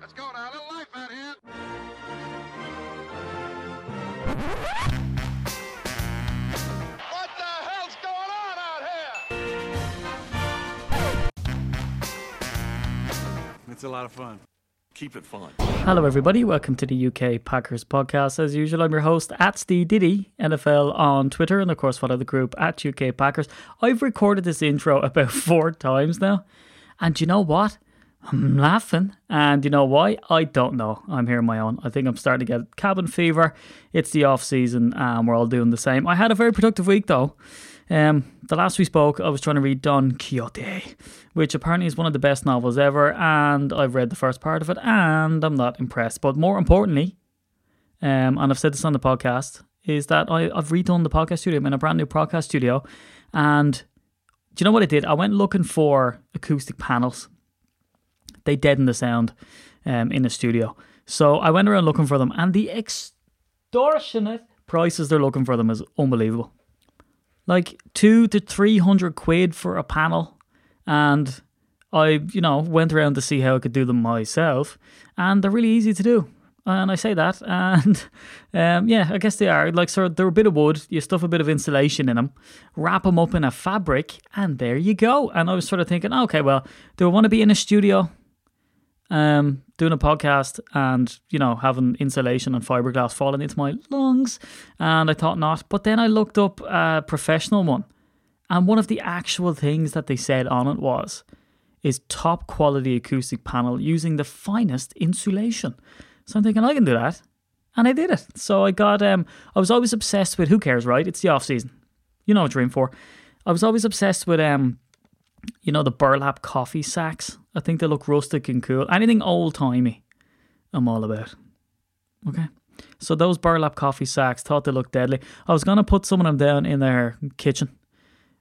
Let's go now, a little life out here. What the hell's going on out here? It's a lot of fun. Keep it fun. Hello, everybody. Welcome to the UK Packers podcast. As usual, I'm your host at Steve Diddy NFL on Twitter, and of course, follow the group at UK Packers. I've recorded this intro about four times now, and you know what? I'm laughing, and you know why? I don't know. I'm here on my own. I think I'm starting to get cabin fever. It's the off season, and we're all doing the same. I had a very productive week though. Um, the last we spoke, I was trying to read Don Quixote, which apparently is one of the best novels ever, and I've read the first part of it, and I'm not impressed. But more importantly, um, and I've said this on the podcast, is that I, I've redone the podcast studio. I'm in a brand new podcast studio, and do you know what I did? I went looking for acoustic panels. They deaden the sound um, in the studio, so I went around looking for them, and the extortionate prices they're looking for them is unbelievable like two to three hundred quid for a panel, and I, you know, went around to see how I could do them myself, and they're really easy to do. And I say that, and um, yeah, I guess they are. Like, so they're a bit of wood. You stuff a bit of insulation in them, wrap them up in a fabric, and there you go. And I was sort of thinking, okay, well, do I want to be in a studio, um, doing a podcast, and you know, having insulation and fiberglass falling into my lungs? And I thought not. But then I looked up a professional one, and one of the actual things that they said on it was, is top quality acoustic panel using the finest insulation. So I'm thinking I can do that. And I did it. So I got um I was always obsessed with who cares, right? It's the off season. You know what you're in for. I was always obsessed with um you know the burlap coffee sacks. I think they look rustic and cool. Anything old timey, I'm all about. Okay. So those burlap coffee sacks thought they looked deadly. I was gonna put some of them down in their kitchen.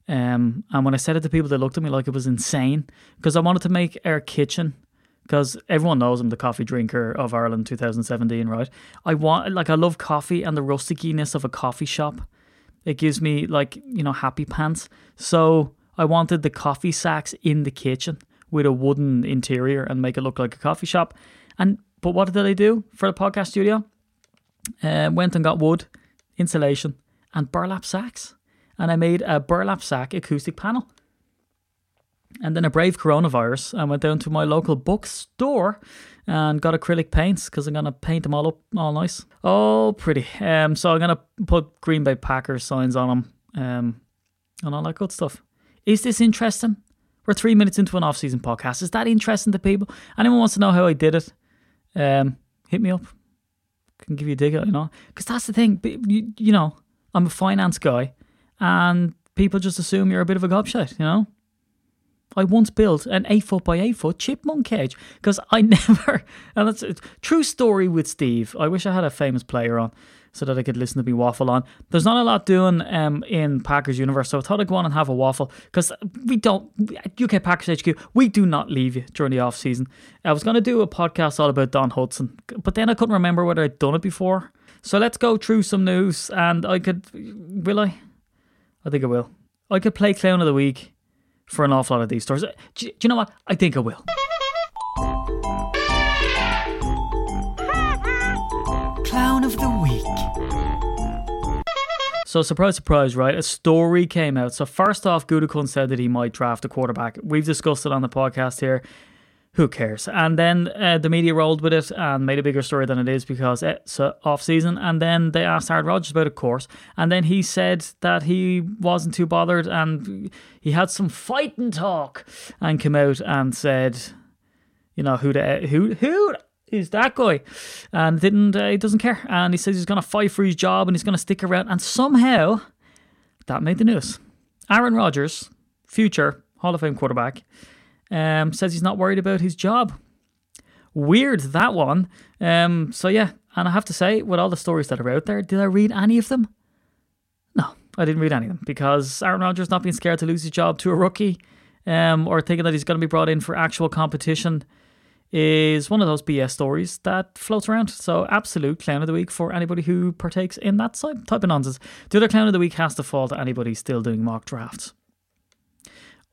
Um, and when I said it to people, they looked at me like it was insane because I wanted to make our kitchen because everyone knows I'm the coffee drinker of Ireland 2017, right? I want like I love coffee and the rusticiness of a coffee shop. It gives me like you know happy pants. So I wanted the coffee sacks in the kitchen with a wooden interior and make it look like a coffee shop. And but what did I do for the podcast studio? Uh, went and got wood, insulation, and burlap sacks, and I made a burlap sack acoustic panel. And then a brave coronavirus, I went down to my local bookstore and got acrylic paints because I'm gonna paint them all up, all nice, all pretty. Um, so I'm gonna put Green Bay Packers signs on them, um, and all that good stuff. Is this interesting? We're three minutes into an off-season podcast. Is that interesting to people? Anyone wants to know how I did it? Um, hit me up. Can give you a dig out, you know, because that's the thing. You, you know, I'm a finance guy, and people just assume you're a bit of a gobshite, you know. I once built an eight foot by eight foot chipmunk cage because I never, and that's a true story with Steve. I wish I had a famous player on so that I could listen to me waffle on. There's not a lot doing um, in Packers universe, so I thought I'd go on and have a waffle because we don't, UK Packers HQ, we do not leave you during the off season. I was going to do a podcast all about Don Hutson, but then I couldn't remember whether I'd done it before. So let's go through some news, and I could, will I? I think I will. I could play Clown of the Week for an awful lot of these stories. Do, do you know what? I think I will. So surprise, surprise, right? A story came out. So first off, Gutekunst said that he might draft a quarterback. We've discussed it on the podcast here. Who cares? And then uh, the media rolled with it and made a bigger story than it is because it's uh, off season. And then they asked Aaron Rodgers about it, of course. And then he said that he wasn't too bothered and he had some fighting talk and came out and said, you know, who the who who is that guy? And didn't uh, he doesn't care. And he says he's going to fight for his job and he's going to stick around. And somehow that made the news. Aaron Rodgers, future Hall of Fame quarterback, um, says he's not worried about his job. Weird that one. Um, so yeah, and I have to say, with all the stories that are out there, did I read any of them? No, I didn't read any of them because Aaron Rodgers not being scared to lose his job to a rookie, um, or thinking that he's going to be brought in for actual competition, is one of those BS stories that floats around. So absolute clown of the week for anybody who partakes in that type of nonsense. The other clown of the week has to fall to anybody still doing mock drafts.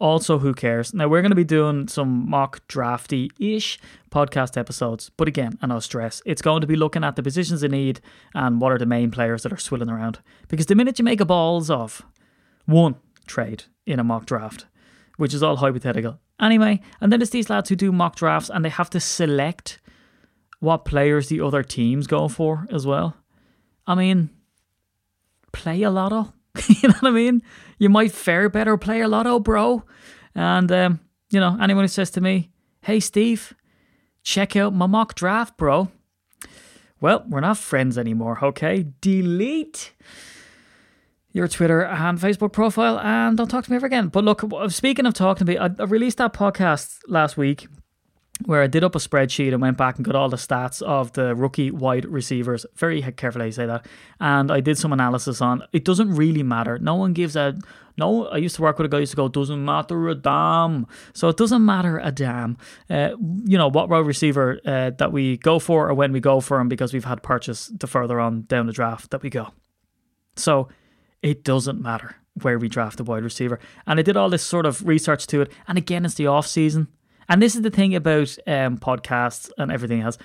Also, who cares? Now, we're going to be doing some mock drafty ish podcast episodes. But again, and I'll stress. It's going to be looking at the positions in need and what are the main players that are swilling around. Because the minute you make a balls of one trade in a mock draft, which is all hypothetical. Anyway, and then it's these lads who do mock drafts and they have to select what players the other teams go for as well. I mean, play a lotto. you know what I mean? You might fare better play a lotto, bro. And um, you know, anyone who says to me, "Hey, Steve, check out my mock draft, bro." Well, we're not friends anymore. Okay, delete your Twitter and Facebook profile, and don't talk to me ever again. But look, speaking of talking to me, I, I released that podcast last week where I did up a spreadsheet and went back and got all the stats of the rookie wide receivers. Very carefully I say that. And I did some analysis on it doesn't really matter. No one gives a no. I used to work with a guy who used to go, doesn't matter a damn. So it doesn't matter a damn. Uh, you know what wide receiver uh, that we go for or when we go for him because we've had purchase the further on down the draft that we go. So it doesn't matter where we draft the wide receiver. And I did all this sort of research to it. And again, it's the off season. And this is the thing about um, podcasts and everything else.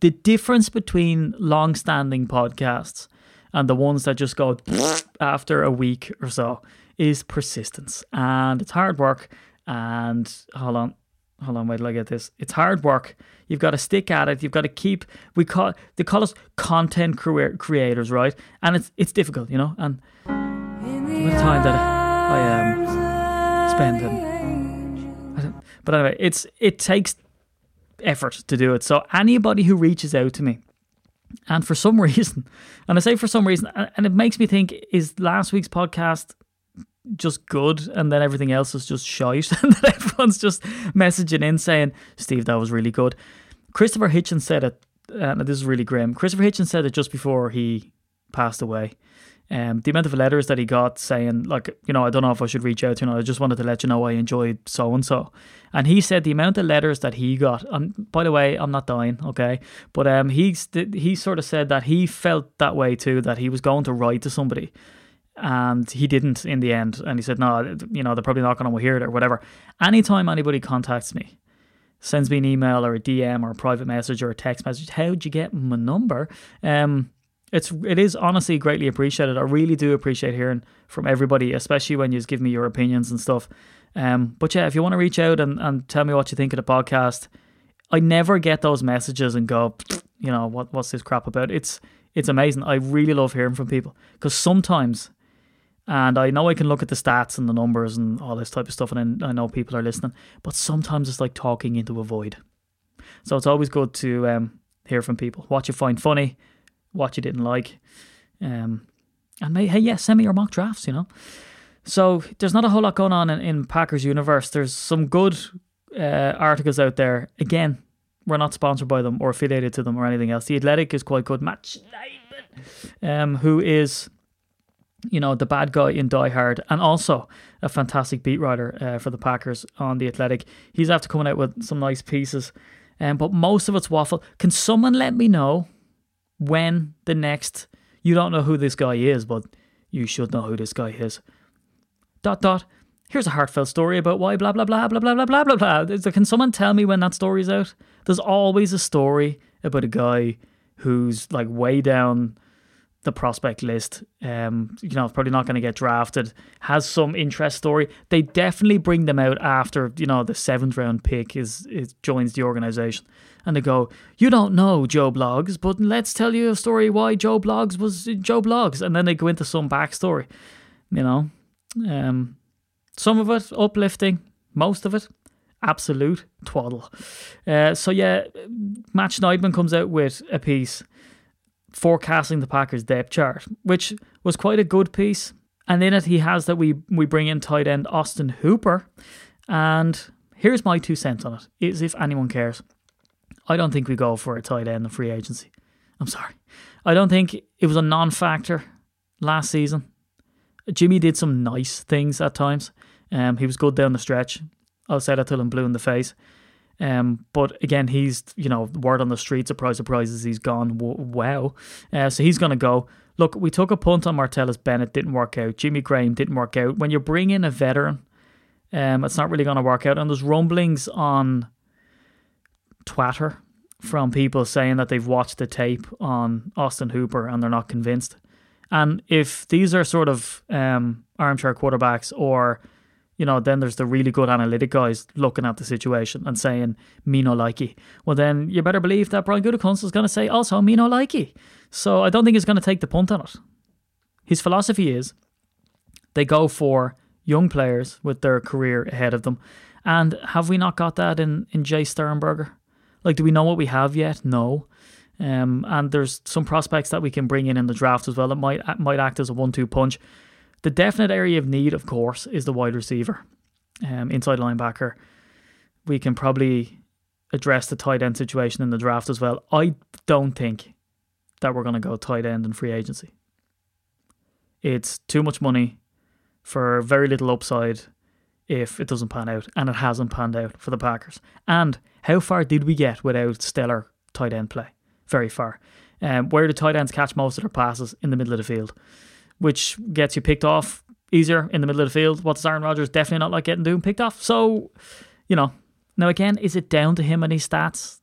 The difference between long standing podcasts and the ones that just go after a week or so is persistence. And it's hard work. And hold on, hold on, wait till I get this. It's hard work. You've got to stick at it. You've got to keep. We call they call us content crea- creators, right? And it's it's difficult, you know. And the time that I um, am spending but anyway, it's it takes effort to do it. So anybody who reaches out to me, and for some reason, and I say for some reason, and it makes me think, is last week's podcast just good and then everything else is just shite and then everyone's just messaging in saying, Steve, that was really good. Christopher Hitchens said it, and this is really grim. Christopher Hitchens said it just before he passed away. Um, the amount of letters that he got saying, like, you know, I don't know if I should reach out to you, know, I just wanted to let you know I enjoyed so and so. And he said the amount of letters that he got, and by the way, I'm not dying, okay? But um, he, he sort of said that he felt that way too, that he was going to write to somebody and he didn't in the end. And he said, no, you know, they're probably not going to hear it or whatever. Anytime anybody contacts me, sends me an email or a DM or a private message or a text message, how'd you get my number? Um, it's it is honestly greatly appreciated. I really do appreciate hearing from everybody, especially when you give me your opinions and stuff. Um, but yeah, if you want to reach out and, and tell me what you think of the podcast, I never get those messages and go, you know, what what's this crap about? It's it's amazing. I really love hearing from people because sometimes, and I know I can look at the stats and the numbers and all this type of stuff, and I know people are listening, but sometimes it's like talking into a void. So it's always good to um, hear from people. What you find funny, what you didn't like. Um, and may, hey, yeah, send me your mock drafts, you know. So there's not a whole lot going on in, in Packers universe. There's some good uh, articles out there. Again, we're not sponsored by them or affiliated to them or anything else. The Athletic is quite good. Matt um, who is, you know, the bad guy in Die Hard and also a fantastic beat writer uh, for the Packers on The Athletic. He's after coming out with some nice pieces. Um, but most of it's waffle. Can someone let me know when the next you don't know who this guy is, but you should know who this guy is. Dot dot. Here's a heartfelt story about why blah blah blah blah blah blah blah blah blah. Can someone tell me when that story's out? There's always a story about a guy who's like way down the prospect list. Um, you know, probably not going to get drafted. Has some interest story. They definitely bring them out after you know the seventh round pick is, is joins the organization, and they go, "You don't know Joe Blogs, but let's tell you a story why Joe Blogs was Joe Blogs," and then they go into some backstory. You know, um, some of it uplifting, most of it absolute twaddle. Uh, so yeah, Matt Schneidman comes out with a piece forecasting the Packers depth chart, which was quite a good piece. And in it, he has that we we bring in tight end Austin Hooper. And here's my two cents on it: is if anyone cares, I don't think we go for a tight end in free agency. I'm sorry, I don't think it was a non-factor last season. Jimmy did some nice things at times. Um, he was good down the stretch. I'll say that till I'm blue in the face. Um, but again, he's you know word on the street. Surprise, surprises, he's gone. Wow. Uh, so he's gonna go. Look, we took a punt on Martellus Bennett, didn't work out. Jimmy Graham didn't work out. When you bring in a veteran, Um, it's not really to work out. And there's rumblings on Twitter from people saying that they've watched the tape on Austin Hooper and they're not convinced. And if these are sort of um, armchair quarterbacks, or you know, then there's the really good analytic guys looking at the situation and saying me no likey. Well, then you better believe that Brian Gutekunst is going to say also me no likey. So I don't think he's going to take the punt on it. His philosophy is they go for young players with their career ahead of them. And have we not got that in, in Jace Sternberger? Like, do we know what we have yet? No. Um, and there's some prospects that we can bring in in the draft as well that might might act as a one-two punch. The definite area of need, of course, is the wide receiver, um, inside linebacker. We can probably address the tight end situation in the draft as well. I don't think that we're going to go tight end in free agency. It's too much money for very little upside if it doesn't pan out, and it hasn't panned out for the Packers. And how far did we get without stellar tight end play? Very far. Um, where do tight ends catch most of their passes? In the middle of the field, which gets you picked off easier in the middle of the field. What's Aaron Rodgers definitely not like getting doing picked off? So, you know, now again, is it down to him and his stats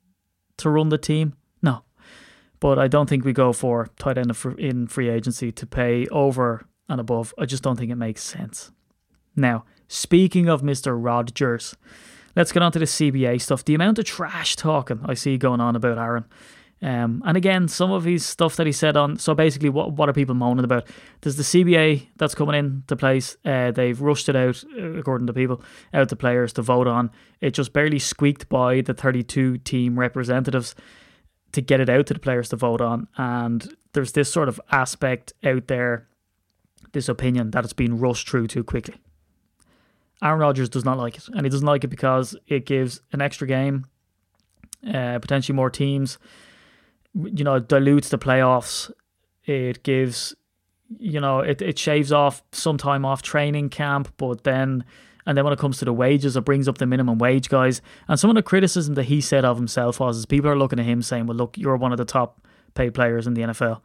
to run the team? No, but I don't think we go for tight end in free agency to pay over and above. I just don't think it makes sense. Now, speaking of Mr. Rodgers, let's get on to the CBA stuff. The amount of trash talking I see going on about Aaron. Um, and again, some of his stuff that he said on. So basically, what what are people moaning about? There's the CBA that's coming into place. Uh, they've rushed it out, uh, according to people, out to players to vote on. It just barely squeaked by the 32 team representatives to get it out to the players to vote on. And there's this sort of aspect out there, this opinion that it's been rushed through too quickly. Aaron Rodgers does not like it, and he doesn't like it because it gives an extra game, uh, potentially more teams. You know, dilutes the playoffs. It gives, you know, it, it shaves off some time off training camp, but then, and then when it comes to the wages, it brings up the minimum wage guys. And some of the criticism that he said of himself was, is people are looking at him saying, well, look, you're one of the top paid players in the NFL.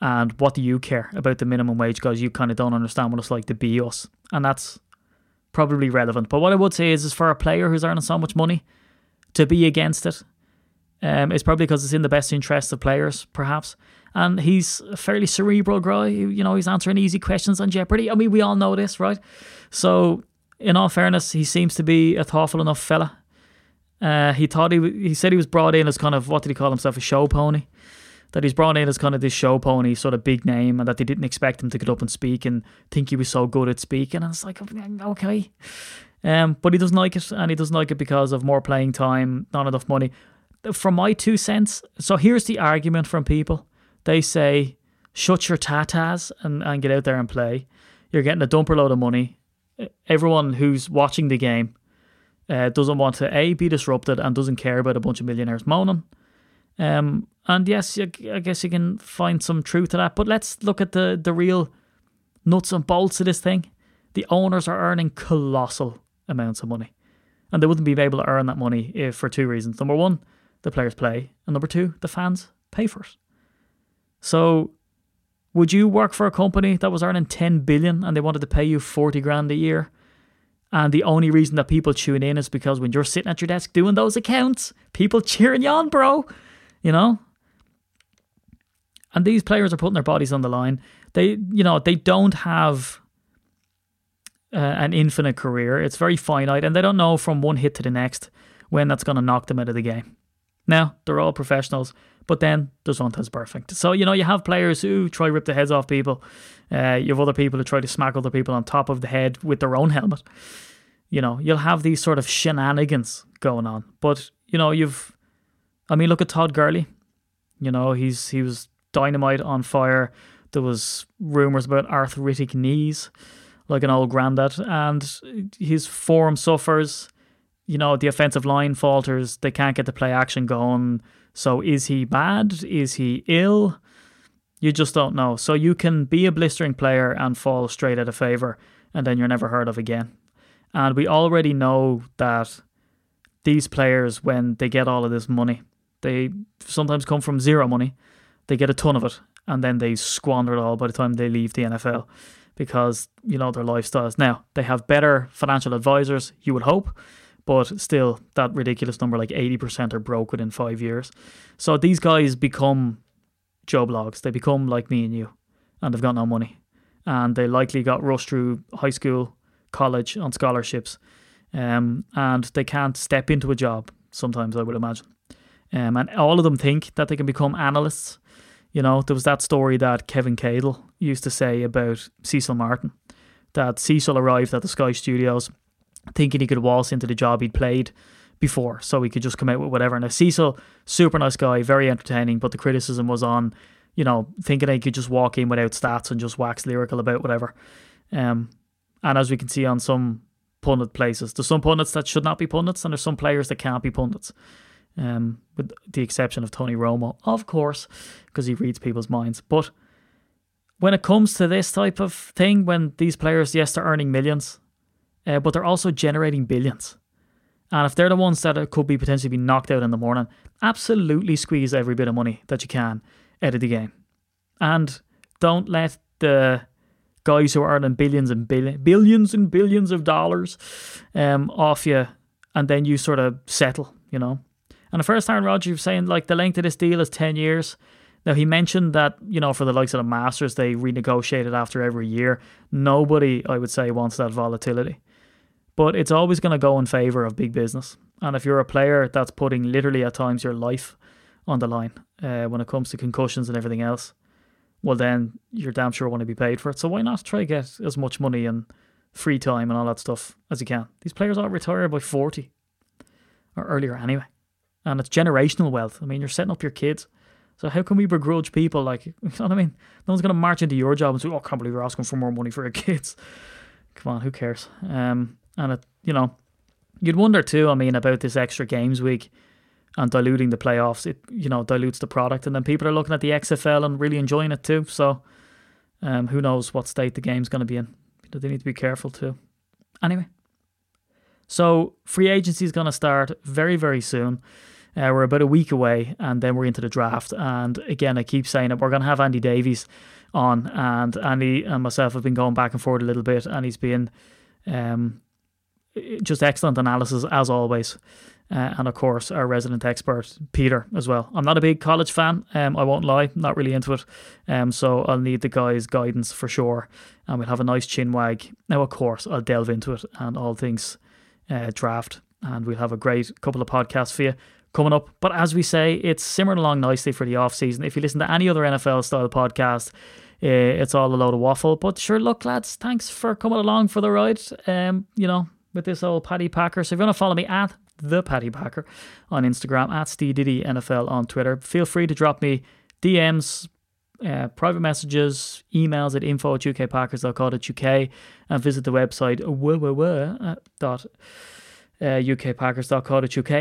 And what do you care about the minimum wage guys? You kind of don't understand what it's like to be us. And that's probably relevant. But what I would say is, is for a player who's earning so much money, to be against it, um, is probably because it's in the best interest of players, perhaps. And he's a fairly cerebral guy. You know, he's answering easy questions on Jeopardy. I mean, we all know this, right? So, in all fairness, he seems to be a thoughtful enough fella. Uh, he thought he he said he was brought in as kind of what did he call himself a show pony that he's brought in as kind of this show pony, sort of big name, and that they didn't expect him to get up and speak and think he was so good at speaking. And it's like, okay. Um, but he doesn't like it, and he doesn't like it because of more playing time, not enough money. From my two cents, so here's the argument from people. They say, shut your tatas and, and get out there and play. You're getting a dumper load of money. Everyone who's watching the game uh, doesn't want to A, be disrupted and doesn't care about a bunch of millionaires moaning. Um, and yes, I guess you can find some truth to that. But let's look at the, the real nuts and bolts of this thing. The owners are earning colossal amounts of money. And they wouldn't be able to earn that money if for two reasons. Number one, the players play. And number two, the fans pay for it. So would you work for a company that was earning 10 billion and they wanted to pay you 40 grand a year? And the only reason that people tune in is because when you're sitting at your desk doing those accounts, people cheering you on, bro. You know? And these players are putting their bodies on the line. They, you know, they don't have uh, an infinite career. It's very finite, and they don't know from one hit to the next when that's going to knock them out of the game. Now, they're all professionals, but then there's one that's perfect. So, you know, you have players who try to rip the heads off people. Uh, you have other people who try to smack other people on top of the head with their own helmet. You know, you'll have these sort of shenanigans going on. But, you know, you've I mean, look at Todd Gurley. You know, he's he was dynamite on fire. There was rumors about arthritic knees, like an old granddad, and his form suffers. You know, the offensive line falters. They can't get the play action going. So is he bad? Is he ill? You just don't know. So you can be a blistering player and fall straight out of favor, and then you're never heard of again. And we already know that these players, when they get all of this money, they sometimes come from zero money. They get a ton of it and then they squander it all by the time they leave the NFL because you know their lifestyles. Now they have better financial advisors, you would hope, but still that ridiculous number, like eighty percent, are broke within five years. So these guys become Joe blogs. They become like me and you, and they've got no money, and they likely got rushed through high school, college on scholarships, um, and they can't step into a job. Sometimes I would imagine, um, and all of them think that they can become analysts. You know, there was that story that Kevin Cadle used to say about Cecil Martin, that Cecil arrived at the Sky Studios thinking he could waltz into the job he'd played before, so he could just come out with whatever. Now Cecil, super nice guy, very entertaining, but the criticism was on, you know, thinking he could just walk in without stats and just wax lyrical about whatever. Um, and as we can see on some pundit places, there's some pundits that should not be pundits, and there's some players that can't be pundits. Um, with the exception of Tony Romo, of course, because he reads people's minds. But when it comes to this type of thing, when these players, yes, they're earning millions, uh, but they're also generating billions. And if they're the ones that could be potentially be knocked out in the morning, absolutely squeeze every bit of money that you can out of the game. And don't let the guys who are earning billions and billion, billions and billions of dollars um, off you, and then you sort of settle, you know. And the first time Roger was saying like the length of this deal is ten years. Now he mentioned that you know for the likes of the Masters they renegotiated after every year. Nobody, I would say, wants that volatility but it's always going to go in favor of big business. And if you're a player that's putting literally at times your life on the line uh, when it comes to concussions and everything else, well, then you're damn sure want to be paid for it. So why not try get as much money and free time and all that stuff as you can? These players all retire by 40 or earlier anyway. And it's generational wealth. I mean, you're setting up your kids. So how can we begrudge people like, you know what I mean? No one's going to march into your job and say, oh, I can't believe you're asking for more money for your kids. Come on, who cares? Um, and it, you know, you'd wonder too. I mean, about this extra games week and diluting the playoffs. It you know dilutes the product, and then people are looking at the XFL and really enjoying it too. So, um, who knows what state the game's going to be in? They need to be careful too. Anyway, so free agency is going to start very very soon. Uh, we're about a week away, and then we're into the draft. And again, I keep saying it. We're going to have Andy Davies on, and Andy and myself have been going back and forth a little bit, and he's been um, just excellent analysis as always. Uh, and of course, our resident expert, Peter, as well. I'm not a big college fan, um, I won't lie, not really into it. Um, so I'll need the guy's guidance for sure. And we'll have a nice chin wag. Now, of course, I'll delve into it and all things uh, draft. And we'll have a great couple of podcasts for you coming up. But as we say, it's simmering along nicely for the off season. If you listen to any other NFL style podcast, uh, it's all a load of waffle. But sure, look, lads, thanks for coming along for the ride. Um, you know, with this old Paddy Packer. So if you want to follow me at the Paddy Packer on Instagram, at Steve NFL on Twitter, feel free to drop me DMs, uh, private messages, emails at info at ukpackers.co.uk and visit the website whoa, uh, uh,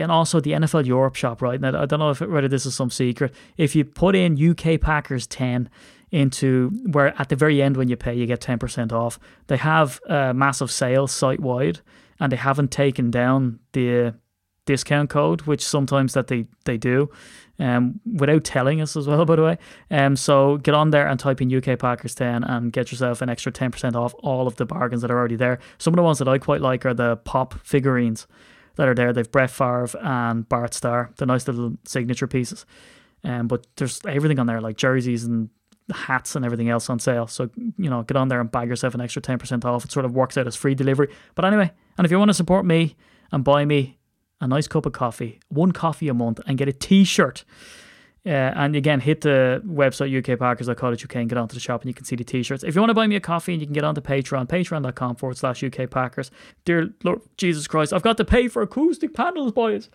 and also the NFL Europe shop, right? Now, I don't know if whether this is some secret. If you put in UK Packers 10 into where at the very end when you pay, you get 10% off, they have a massive sale site wide and they haven't taken down the discount code, which sometimes that they, they do, um, without telling us as well, by the way. Um, so get on there and type in UK Packers 10 and get yourself an extra 10% off all of the bargains that are already there. Some of the ones that I quite like are the pop figurines that are there. They've Brett Favre and Bart Starr. They're nice little signature pieces. Um, but there's everything on there like jerseys and hats and everything else on sale. So, you know, get on there and bag yourself an extra 10% off. It sort of works out as free delivery. But anyway, and if you want to support me and buy me a nice cup of coffee, one coffee a month, and get a t shirt. Uh, and again, hit the website ukpackers.co.uk and get onto the shop and you can see the t-shirts. If you want to buy me a coffee and you can get onto Patreon, patreon.com forward slash UK Packers. Dear Lord Jesus Christ, I've got to pay for acoustic panels, boys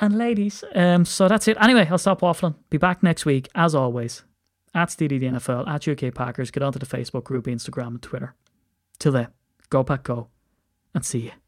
and ladies. Um, so that's it. Anyway, I'll stop waffling. Be back next week, as always at Steedy the NFL, at UK Packers. Get onto the Facebook group, Instagram, and Twitter. Till then, go pack go, and see you.